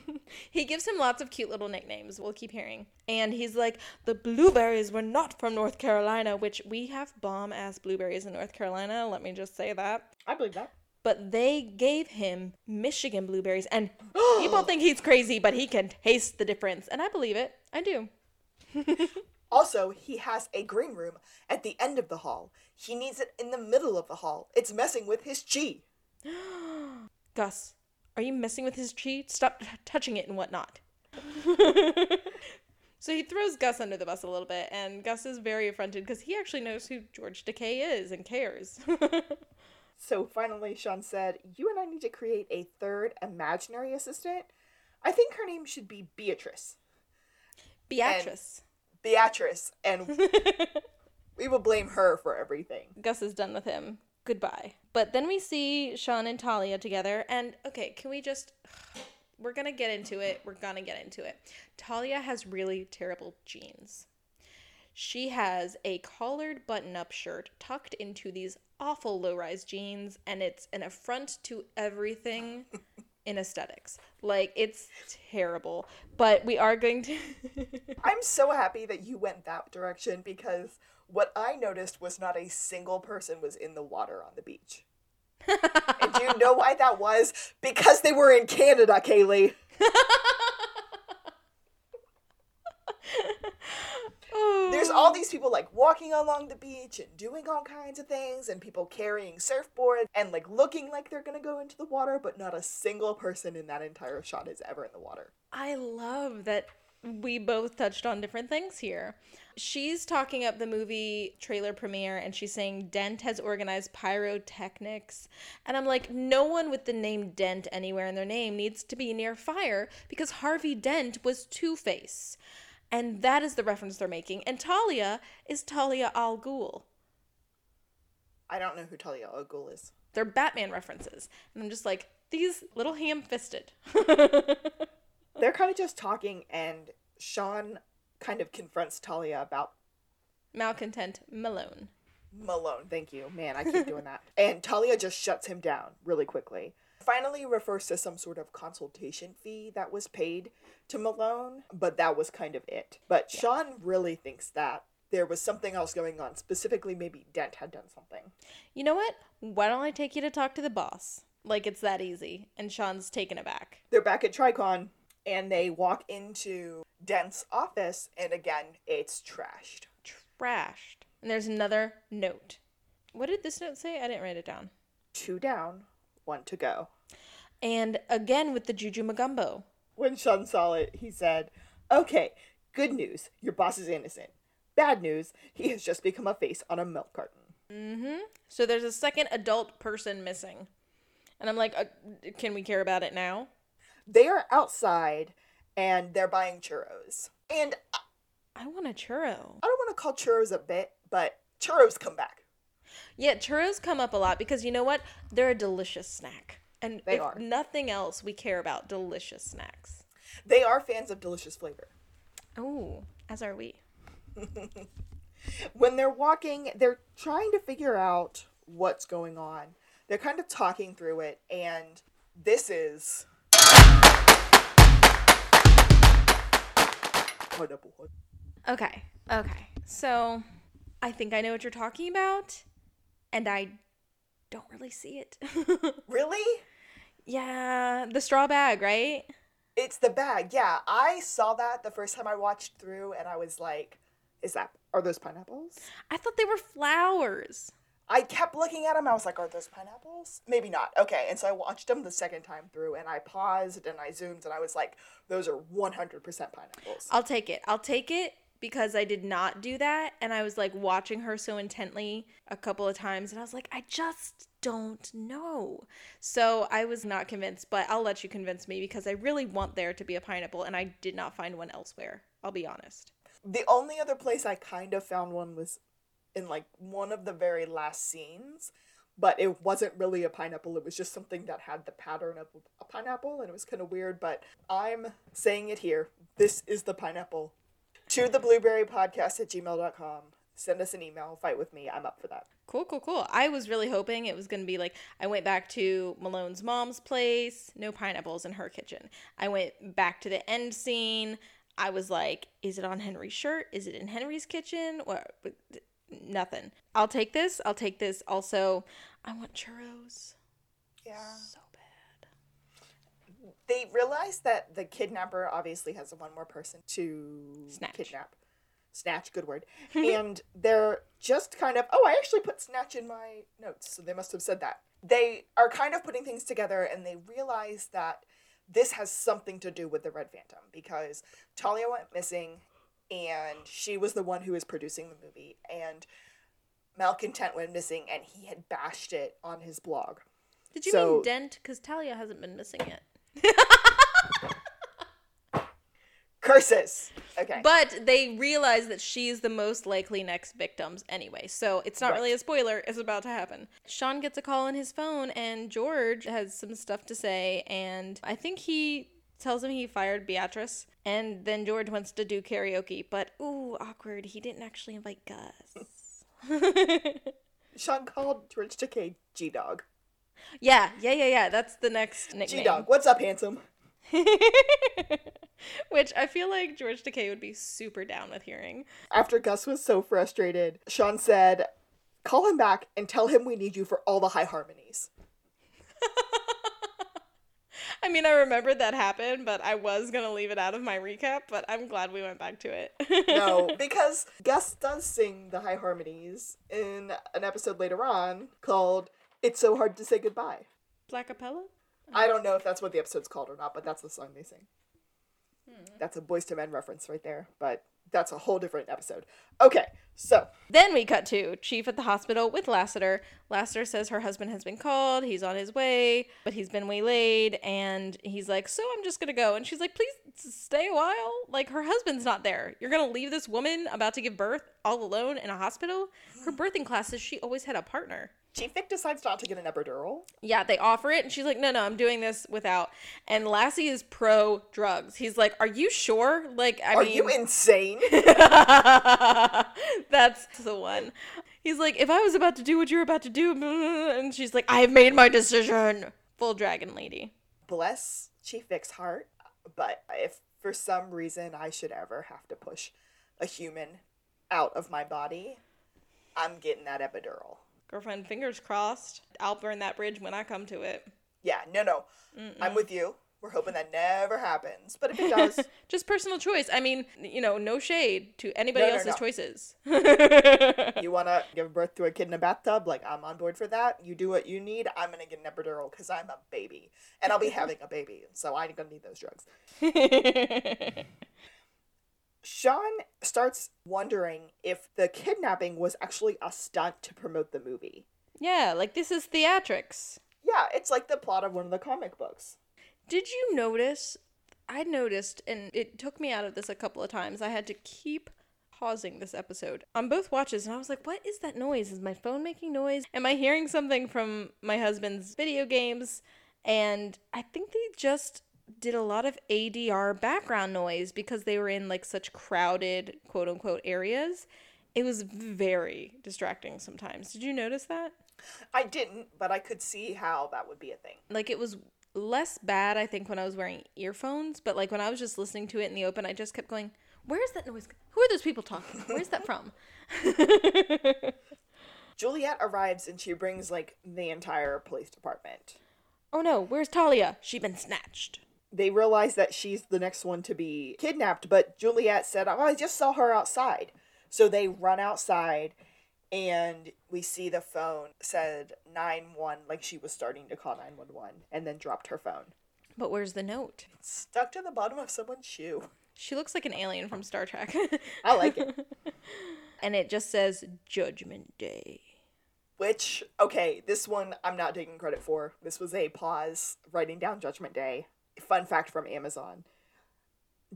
he gives him lots of cute little nicknames. We'll keep hearing. And he's like, the blueberries were not from North Carolina, which we have bomb ass blueberries in North Carolina. Let me just say that. I believe that. But they gave him Michigan blueberries, and people think he's crazy, but he can taste the difference. And I believe it. I do. Also, he has a green room at the end of the hall. He needs it in the middle of the hall. It's messing with his chi. Gus, are you messing with his chi? Stop t- touching it and whatnot. so he throws Gus under the bus a little bit, and Gus is very affronted because he actually knows who George Takei is and cares. So finally, Shawn said, You and I need to create a third imaginary assistant. I think her name should be Beatrice. Beatrice. Beatrice, and we will blame her for everything. Gus is done with him. Goodbye. But then we see Shawn and Talia together, and okay, can we just. We're gonna get into it. We're gonna get into it. Talia has really terrible jeans. She has a collared button up shirt tucked into these awful low rise jeans, and it's an affront to everything in aesthetics. Like, it's terrible. But we are going to. I'm so happy that you went that direction because what I noticed was not a single person was in the water on the beach. and do you know why that was? Because they were in Canada, Kaylee. There's all these people like walking along the beach and doing all kinds of things, and people carrying surfboards and like looking like they're gonna go into the water, but not a single person in that entire shot is ever in the water. I love that we both touched on different things here. She's talking up the movie trailer premiere and she's saying Dent has organized pyrotechnics. And I'm like, no one with the name Dent anywhere in their name needs to be near fire because Harvey Dent was Two Face. And that is the reference they're making. And Talia is Talia al Ghul. I don't know who Talia al Ghul is. They're Batman references. And I'm just like, these little ham fisted. They're kind of just talking, and Shawn kind of confronts Talia about Malcontent Malone. Malone. Thank you. Man, I keep doing that. And Talia just shuts him down really quickly. Finally refers to some sort of consultation fee that was paid to Malone, but that was kind of it. But Shawn really thinks that there was something else going on. Specifically, maybe Dent had done something. You know what? Why don't I take you to talk to the boss? Like it's that easy. And Shawn's taken aback. They're back at Tricon and they walk into Dent's office, and again, it's trashed. Trashed. And there's another note. What did this note say? I didn't write it down. Two down, one to go. And again with the Juju Magumbo. When Shawn saw it, he said, Okay, good news, your boss is innocent. Bad news, he has just become a face on a milk carton. Mm-hmm. So there's a second adult person missing. And I'm like, uh, can we care about it now? They are outside and they're buying churros. And I I want a churro. I don't want to call churros a bit, but churros come back. Yeah, churros come up a lot because you know what? They're a delicious snack. And They if are. nothing else, we care about delicious snacks. They are fans of delicious flavor. Oh, as are we. When they're walking, they're trying to figure out what's going on. They're kind of talking through it, and this is. Okay, okay. So I think I know what you're talking about, and I don't really see it. Really? yeah, the straw bag, right? It's the bag. Yeah, I saw that the first time I watched through, and I was like, "Is that are those pineapples?" I thought they were flowers. I kept looking at them. I was like, "Are those pineapples?" Maybe not. Okay, and so I watched them the second time through, and I paused and I zoomed, and I was like, "Those are one hundred percent pineapples." I'll take it. I'll take it because I did not do that. And I was like watching her so intently a couple of times. And I was like, I just don't know. So I was not convinced, but I'll let you convince me because I really want there to be a pineapple. And I did not find one elsewhere. I'll be honest. The only other place I kind of found one was in like one of the very last scenes, but it wasn't really a pineapple. It was just something that had the pattern of a pineapple, and it was kind of weird. But I'm saying it here. This is the pineapple. To the blueberry podcast at gmail.com. Send us an email. Fight with me. I'm up for that. Cool, cool, cool. I was really hoping it was going to be like I went back to Malone's mom's place, no pineapples in her kitchen. I went back to the end scene. I was like, is it on Henry's shirt? Is it in Henry's kitchen? What? Nothing. I'll take this. I'll take this. Also, I want churros Yeah. so bad. They realize that the kidnapper obviously has one more person to Snatch. kidnap. Snatch, good word. and they're just kind of, oh, I actually put snatch in my notes, so they must have said that. They are kind of putting things together and they realize that this has something to do with the Red Phantom because Talia went missing and she was the one who was producing the movie and Malcontent went missing and he had bashed it on his blog. Did you So- mean Dent? Because Talia hasn't been missing yet. Curses! Okay. But they realize that she's the most likely next victims anyway. So it's not Right. really a spoiler, it's about to happen. Shawn gets a call on his phone and George has some stuff to say and I think he tells him he fired Beatrice and then George wants to do karaoke, but ooh, awkward. He didn't actually invite Gus. Shawn called George Takei G Dog. yeah, yeah, yeah, yeah. That's the next nickname. G Dog, what's up, handsome? Which I feel like George Takei would be super down with hearing. After Gus was so frustrated, Shawn said, Call him back and tell him we need you for all the high harmonies. I mean, I remembered that happened, but I was gonna leave it out of my recap. But I'm glad we went back to it. No, because Gus does sing the high harmonies in an episode later on called It's So Hard to Say Goodbye. Black Capella. I don't know if that's what the episode's called or not, but that's the song they sing. Hmm. That's a Boyz II Men reference right there, but that's a whole different episode. Okay, so Then we cut to Chief at the hospital with Lassiter. Lassiter says her husband has been called. He's on his way, but he's been waylaid, and he's like, "So I'm just gonna go." And she's like, "Please stay a while. Like her husband's not there. You're gonna leave this woman about to give birth all alone in a hospital. Her birthing classes, she always had a partner." Chief Vick decides not to get an epidural. Yeah, they offer it, and she's like, "No, no, I'm doing this without." And Lassie is pro drugs. He's like, "Are you sure? Like, I Are mean, you insane? That's the one. He's like, if I was about to do what you're about to do, and she's like, I have made my decision. Full dragon lady. Bless Chief Vick's heart, but if for some reason I should ever have to push a human out of my body, I'm getting that epidural. Girlfriend, fingers crossed. I'll burn that bridge when I come to it. Yeah, no, no. I'm with you. We're hoping that never happens. But if it does, Just personal choice. I mean, you know, no shade to anybody No, no, else's no. choices. you want to give birth to a kid in a bathtub, like I'm on board for that. You do what you need. I'm going to get an epidural because I'm a baby. And I'll be having a baby. So I'm going to need those drugs. Shawn starts wondering if the kidnapping was actually a stunt to promote the movie. yeah, like this is theatrics. Yeah, it's like the plot of one of the comic books. Did you notice? I noticed, and it took me out of this a couple of times. I had to keep pausing this episode on both watches, and I was like, what is that noise? Is my phone making noise? Am I hearing something from my husband's video games? And I think they just did a lot of ADR background noise because they were in like such crowded quote unquote areas. It was very distracting sometimes. Did you notice that? I didn't, but I could see how that would be a thing. like it was less bad i think when i was wearing earphones but like when i was just listening to it in the open i just kept going where's that noise who are those people talking where's that from Juliet arrives and she brings like the entire police department. oh no where's talia She's been snatched They realize that she's the next one to be kidnapped, but Juliet said, Oh, I just saw her outside. So they run outside and we see the phone said 911, like she was starting to call 911, and then dropped her phone. but where's the note Stuck to the bottom of someone's shoe. she looks like an alien from star trek I like it. and it just says judgment day Which, okay, this one I'm not taking credit for. This was a pause writing down Judgment Day. Fun fact from Amazon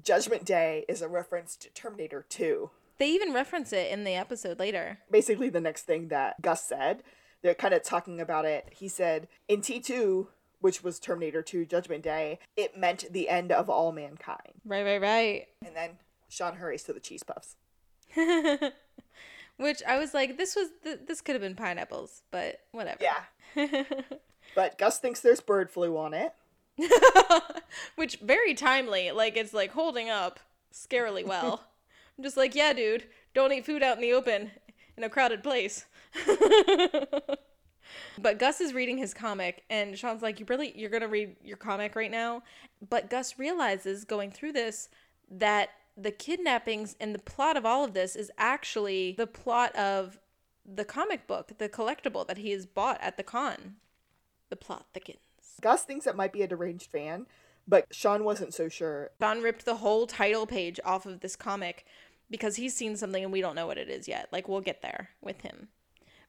Judgment Day is a reference to Terminator 2. they even reference it in the episode later Basically, the next thing that Gus said, they're kind of talking about it. He said, in T2, which was Terminator 2 Judgment Day, it meant the end of all mankind. right right right And then Shawn hurries to the cheese puffs. which i was like this was th- this could have been pineapples but whatever Yeah. But Gus thinks there's bird flu on it. Which very timely. Like it's like holding up scarily well. I'm just like, yeah, dude, don't eat food out in the open in a crowded place. but Gus is reading his comic and Shawn's like, You really you're gonna read your comic right now? But Gus realizes going through this that the kidnappings and the plot of all of this is actually the plot of the comic book, the collectible that he has bought at the con. The plot thickens. Gus thinks it might be a deranged fan, but Shawn wasn't so sure. Don ripped the whole title page off of this comic because he's seen something and we don't know what it is yet. Like we'll get there with him.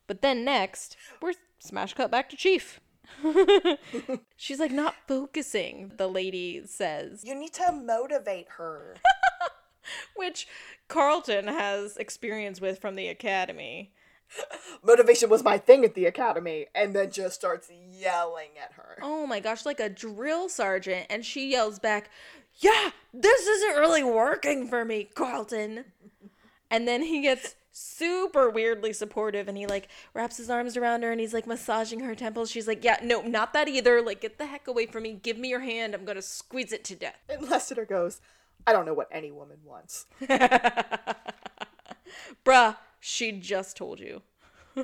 But then next, we're smash cut back to Chief. She's like not focusing, the lady says, You need to motivate her. which Carlton has experience with from the academy. Motivation was my thing at the academy, and then just starts yelling at her. Oh my gosh, like a drill sergeant. And she yells back, Yeah, this isn't really working for me, Carlton. And then he gets super weirdly supportive and he like wraps his arms around her and he's like massaging her temples. She's like, Yeah, no, not that either. Like, get the heck away from me. Give me your hand. I'm gonna squeeze it to death. And Lassiter goes, I don't know what any woman wants. Bruh, she just told you.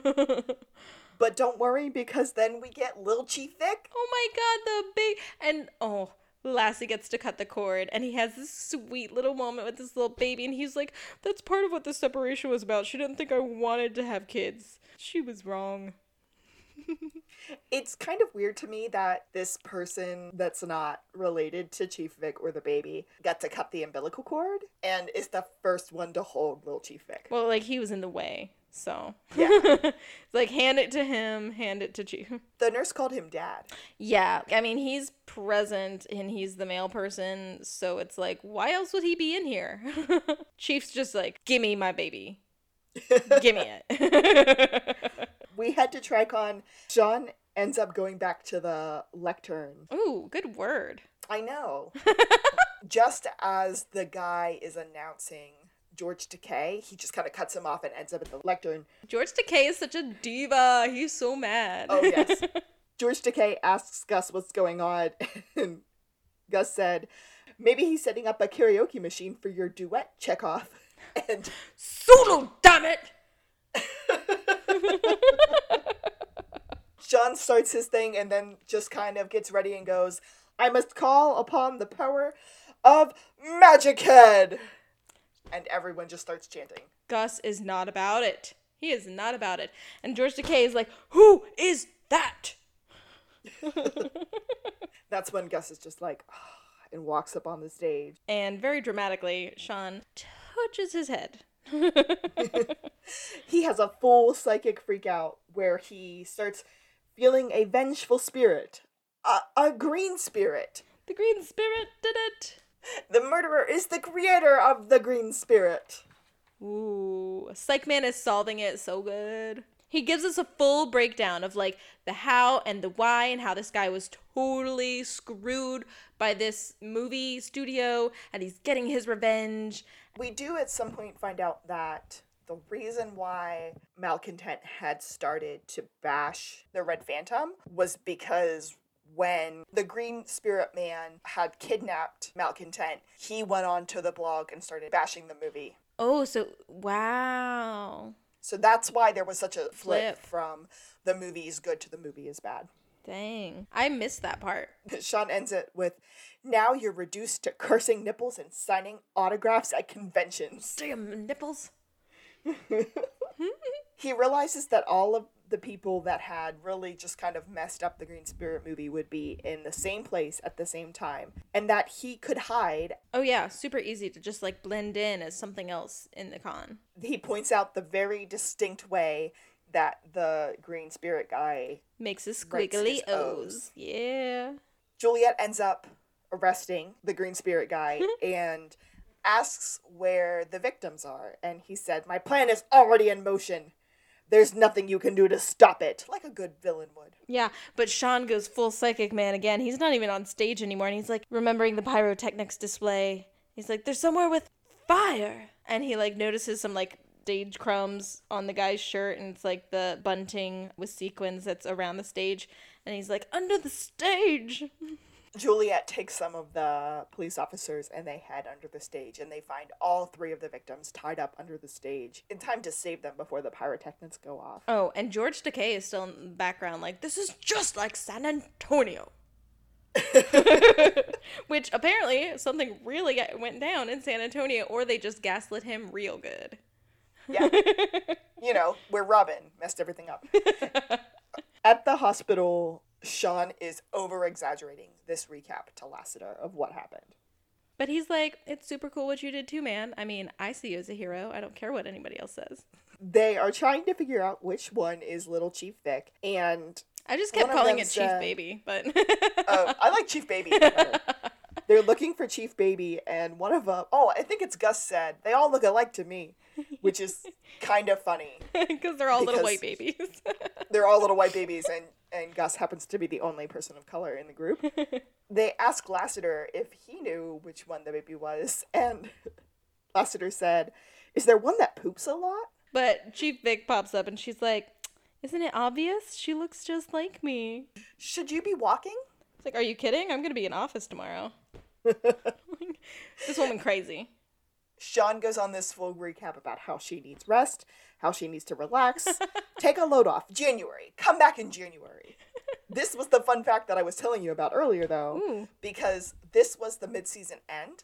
But don't worry, because then we get Lil Chief Vick. Oh my god, the big and oh, Lassie gets to cut the cord and he has this sweet little moment with this little baby and he's like, That's part of what the separation was about. She didn't think I wanted to have kids. She was wrong. It's kind of weird to me that this person that's not related to Chief Vick or the baby got to cut the umbilical cord and is the first one to hold Lil Chief Vick. Well, like he was in the way, so Yeah. like hand it to him, hand it to Chief. The nurse called him dad. Yeah, I mean he's present and he's the male person, so it's like, why else would he be in here? Chief's just like, give me my baby, give me it. We had to track on. Shawn ends up going back to the lectern. Ooh, good word. I know. just as the guy is announcing George Takei, he just kind of cuts him off and ends up at the lectern. George Takei is such a diva. He's so mad. Oh, yes. George Takei asks Gus what's going on, and Gus said, maybe he's setting up a karaoke machine for your duet, Chekov. And Sulu, damn it! Shawn starts his thing and then just kind of gets ready and goes, I must call upon the power of Magic Head. And everyone just starts chanting. Gus is not about it. He is not about it. And George Takei is like, Who is that? That's when Gus is just like, "Ah," and walks up on the stage. And very dramatically, Shawn touches his head. He has a full psychic freak out where he starts feeling a vengeful spirit, a, a green spirit. The green spirit did it. The murderer is the creator of the green spirit. Ooh, Psych Man is solving it so good. He gives us a full breakdown of like the how and the why and how this guy was totally screwed by this movie studio and he's getting his revenge. We do at some point find out that the reason why Malcontent had started to bash the Red Phantom was because when the Green Spirit Man had kidnapped Malcontent, he went on to the blog and started bashing the movie. Oh, so wow. So that's why there was such a flip, Flip. from the movie is good to the movie is bad. Dang. I missed that part. Shawn ends it with, Now you're reduced to cursing nipples and signing autographs at conventions. Damn nipples. he realizes that all of the people that had really just kind of messed up the Green Spirit movie would be in the same place at the same time, and that he could hide. Oh yeah, super easy to just like blend in as something else in the con. He points out the very distinct way that the Green Spirit guy, Makes his squiggly his O's. O's. Yeah. Juliet ends up arresting the Green Spirit guy and asks where the victims are. And he said, My plan is already in motion. There's nothing you can do to stop it, like a good villain would. Yeah, but Shawn goes full psychic man again. He's not even on stage anymore, and he's like remembering the pyrotechnics display. He's like, "There's somewhere with fire," and he like notices some like stage crumbs on the guy's shirt, and it's like the bunting with sequins that's around the stage, and he's like, "Under the stage." Juliet takes some of the police officers and they head under the stage and they find all three of the victims tied up under the stage in time to save them before the pyrotechnics go off. Oh, and George Takei is still in the background, like, "This is just like San Antonio." Which apparently something really went down in San Antonio, or they just gaslit him real good. Yeah. you know, where Robin messed everything up. At the hospital, Shawn is over exaggerating this recap to Lassiter of what happened. But he's like, it's super cool what you did too, man. I mean, I see you as a hero. I don't care what anybody else says. They are trying to figure out which one is little Chief Vick, and I just kept calling it Chief Baby, but uh, I like Chief Baby. They're looking for Chief Baby, and one of them, oh, I think it's Gus said, they all look alike to me, which is kind of funny. because they're all little white babies. They're all little white babies, and, and Gus happens to be the only person of color in the group. They ask Lassiter if he knew which one the baby was, and Lassiter said, Is there one that poops a lot? but Chief Vick pops up and she's like, isn't it obvious? She looks just like me. Should you be walking? It's like, are you kidding? I'm gonna be in office tomorrow. this woman crazy. Sean goes on this full recap about how she needs rest, how she needs to relax, take a load off. January. Come back in January. This was the fun fact that I was telling you about earlier, though, Ooh. because this was the mid season end.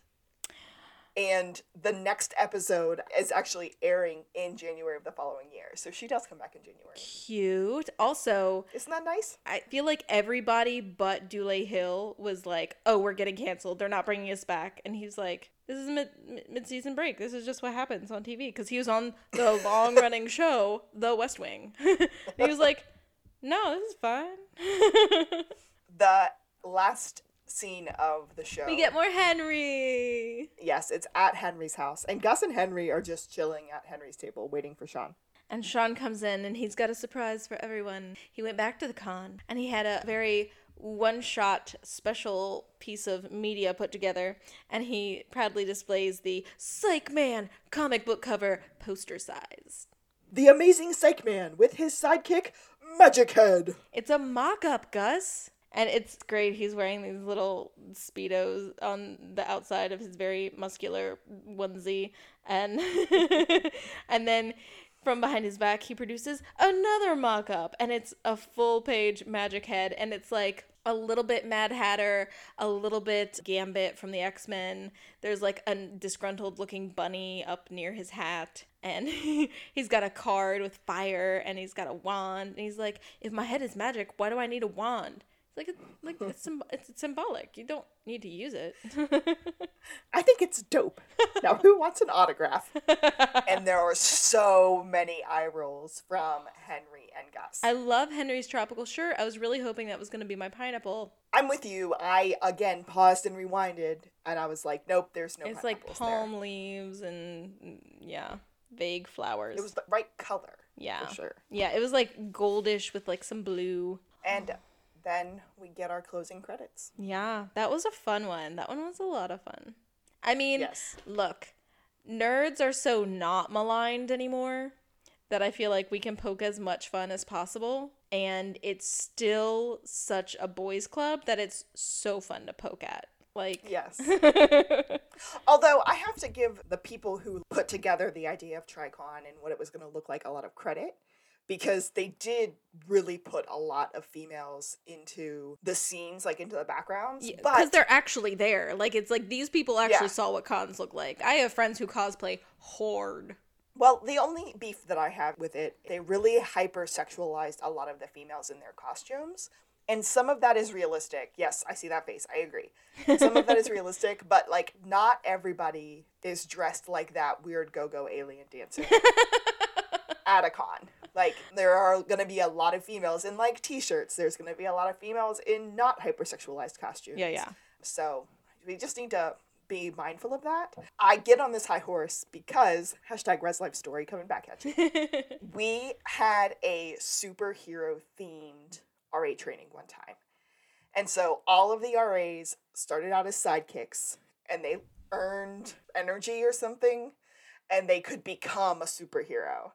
And the next episode is actually airing in January of the following year. So she does come back in January. Cute. Also, Isn't that nice? I feel like everybody but Dule Hill was like, "Oh, we're getting canceled. They're not bringing us back." And he's like, "This is mid mid season break. This is just what happens on TV." Because he was on the long running show, The West Wing. he was like, "No, this is fine. The last scene of the show. we get more Henry." Yes, it's at Henry's house. And Gus and Henry are just chilling at Henry's table waiting for Shawn. And Shawn comes in and he's got a surprise for everyone. He went back to the con and he had a very one shot special piece of media put together and he proudly displays the Psych Man comic book cover poster size. The amazing Psych Man with his sidekick, Magic Head. It's a mock up, Gus. And it's great. He's wearing these little speedos on the outside of his very muscular onesie, and and then from behind his back he produces another mock-up, and it's a full page Magic Head, and it's like a little bit Mad Hatter, a little bit Gambit from the X Men. There's like a disgruntled looking bunny up near his hat, and he's got a card with fire, and he's got a wand. And he's like, "If my head is magic, why do I need a wand?" It's like like it's, symb- it's symbolic. You don't need to use it. I think it's dope. Now, who wants an autograph? and there are so many eye rolls from Henry and Gus. I love Henry's tropical shirt. I was really hoping that was going to be my pineapple. I'm with you. I again paused and rewinded, and I was like, "Nope, there's no." It's like palm there. leaves and mm, yeah, vague flowers. It was the right color. yeah, for sure. Yeah, it was like goldish with like some blue. And then we get our closing credits. Yeah, that was a fun one. That one was a lot of fun. I mean, Yes. look, nerds are so not maligned anymore that I feel like we can poke as much fun as possible. And it's still such a boys' club that it's so fun to poke at. Like, Yes. Although I have to give the people who put together the idea of TriCon and what it was going to look like a lot of credit because they did really put a lot of females into the scenes, like into the backgrounds. because they're actually there. Like, it's like these people actually Yeah. saw what cons look like. I have friends who cosplay horde. well, the only beef that I have with it, they really hypersexualized a lot of the females in their costumes. And some of that is realistic. Yes, I see that face. I agree. Some of that is realistic, but like not everybody is dressed like that weird go-go alien dancer at a con. Like there are going to be a lot of females in like t-shirts. There's going to be a lot of females in not hypersexualized costumes. Yeah, yeah. So we just need to be mindful of that. I get on this high horse because hashtag Res Life Story coming back at you. we had a superhero themed RA training one time. And so all of the RAs started out as sidekicks and they earned energy or something and they could become a superhero.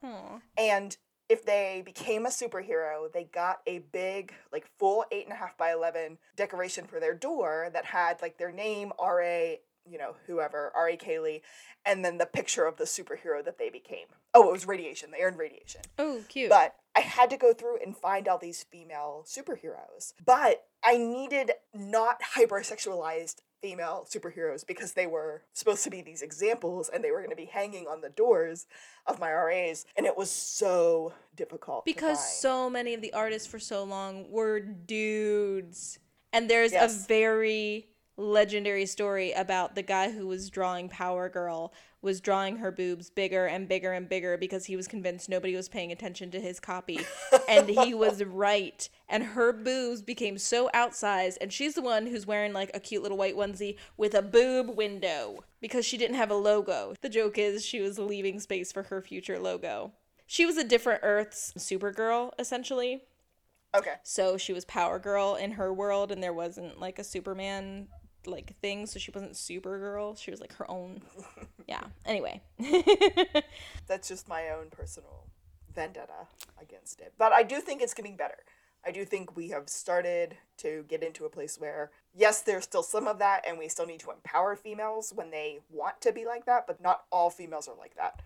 And if they became a superhero, they got a big, like full eight and a half by 11 decoration for their door that had like their name, RA, you know, whoever, R.A. Kaylee, and then the picture of the superhero that they became. Oh, it was radiation. They earned radiation. Oh, cute. But I had to go through and find all these female superheroes. But I needed not hypersexualized female superheroes because they were supposed to be these examples and they were going to be hanging on the doors of my RAs. And it was so difficult. because so many of the artists for so long were dudes and there's Yes. a very legendary story about the guy who was drawing power girl was drawing her boobs bigger and bigger and bigger because he was convinced nobody was paying attention to his copy. And he was right. And her boobs became so outsized. And she's the one who's wearing like a cute little white onesie with a boob window because she didn't have a logo. The joke is she was leaving space for her future logo. She was a different Earth's Supergirl, essentially. Okay. So she was Power Girl in her world, and there wasn't like a Superman like thing, so she wasn't Supergirl. She was like her own. Yeah. Anyway. That's just my own personal vendetta against it. But I do think it's getting better. I do think we have started to get into a place where, yes, there's still some of that, and we still need to empower females when they want to be like that, but not all females are like that.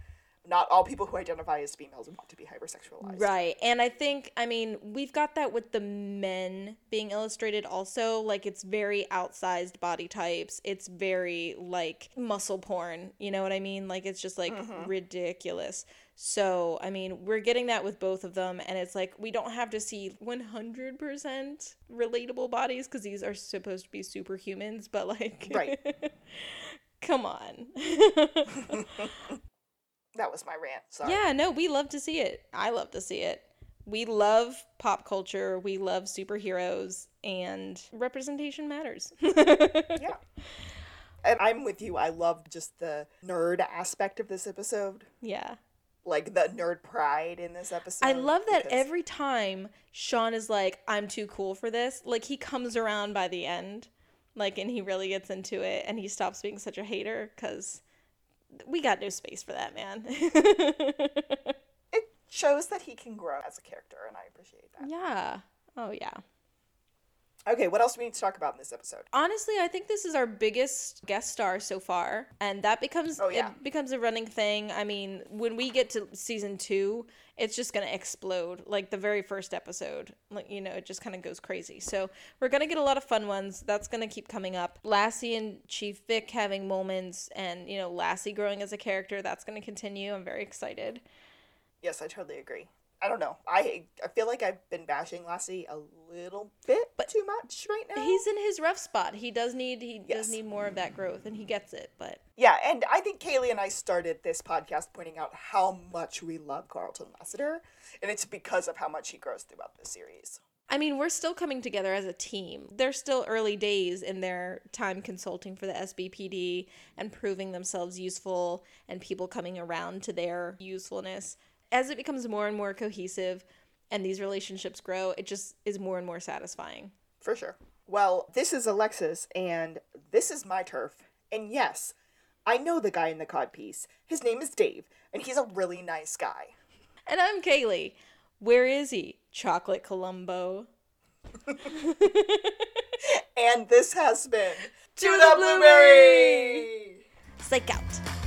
Not all people who identify as females want to be hypersexualized. Right. And I think, I mean, we've got that with the men being illustrated also. Like, it's very outsized body types. It's very, like, muscle porn. You know what I mean? Like, it's just, like, mm-hmm. ridiculous. So, I mean, we're getting that with both of them. And it's like, we don't have to see 100% relatable bodies because these are supposed to be superhumans, but, like, Right. come on. That was my rant. Sorry. Yeah, no, we love to see it. I love to see it. We love pop culture. We love superheroes, and representation matters. Yeah. And I'm with you. I love just the nerd aspect of this episode. yeah. Like the nerd pride in this episode. I love that because- every time Shawn is like, I'm too cool for this, like he comes around by the end. Like, and he really gets into it and he stops being such a hater because we got no space for that, man. it shows that he can grow as a character, and I appreciate that. yeah. Oh, yeah. Okay, what else do we need to talk about in this episode? Honestly, I think this is our biggest guest star so far, and that becomes Oh, yeah. it becomes a running thing. I mean, when we get to season two, it's just gonna explode. Like the very first episode, like you know, it just kind of goes crazy. So we're gonna get a lot of fun ones. That's gonna keep coming up. Lassie and Chief Vick having moments, and you know, Lassie growing as a character. That's gonna continue. I'm very excited. Yes, I totally agree. I don't know. I I feel like I've been bashing Lassie a little bit But too much right now. He's in his rough spot. He does need he Yes. does need more of that growth, and he gets it. But Yeah, and I think Kaylee and I started this podcast pointing out how much we love Carlton Lassiter, and it's because of how much he grows throughout the series. I mean, we're still coming together as a team. They're still early days in their time consulting for the SBPD and proving themselves useful and people coming around to their usefulness. As it becomes more and more cohesive and these relationships grow, it just is more and more satisfying. For sure. Well, this is Alexis, and this is my turf. And yes, I know the guy in the cod piece. His name is Dave, and he's a really nice guy. And I'm Kaylee. Where is he? Chocolate Columbo. And this has been To the Blueberry! Psych out.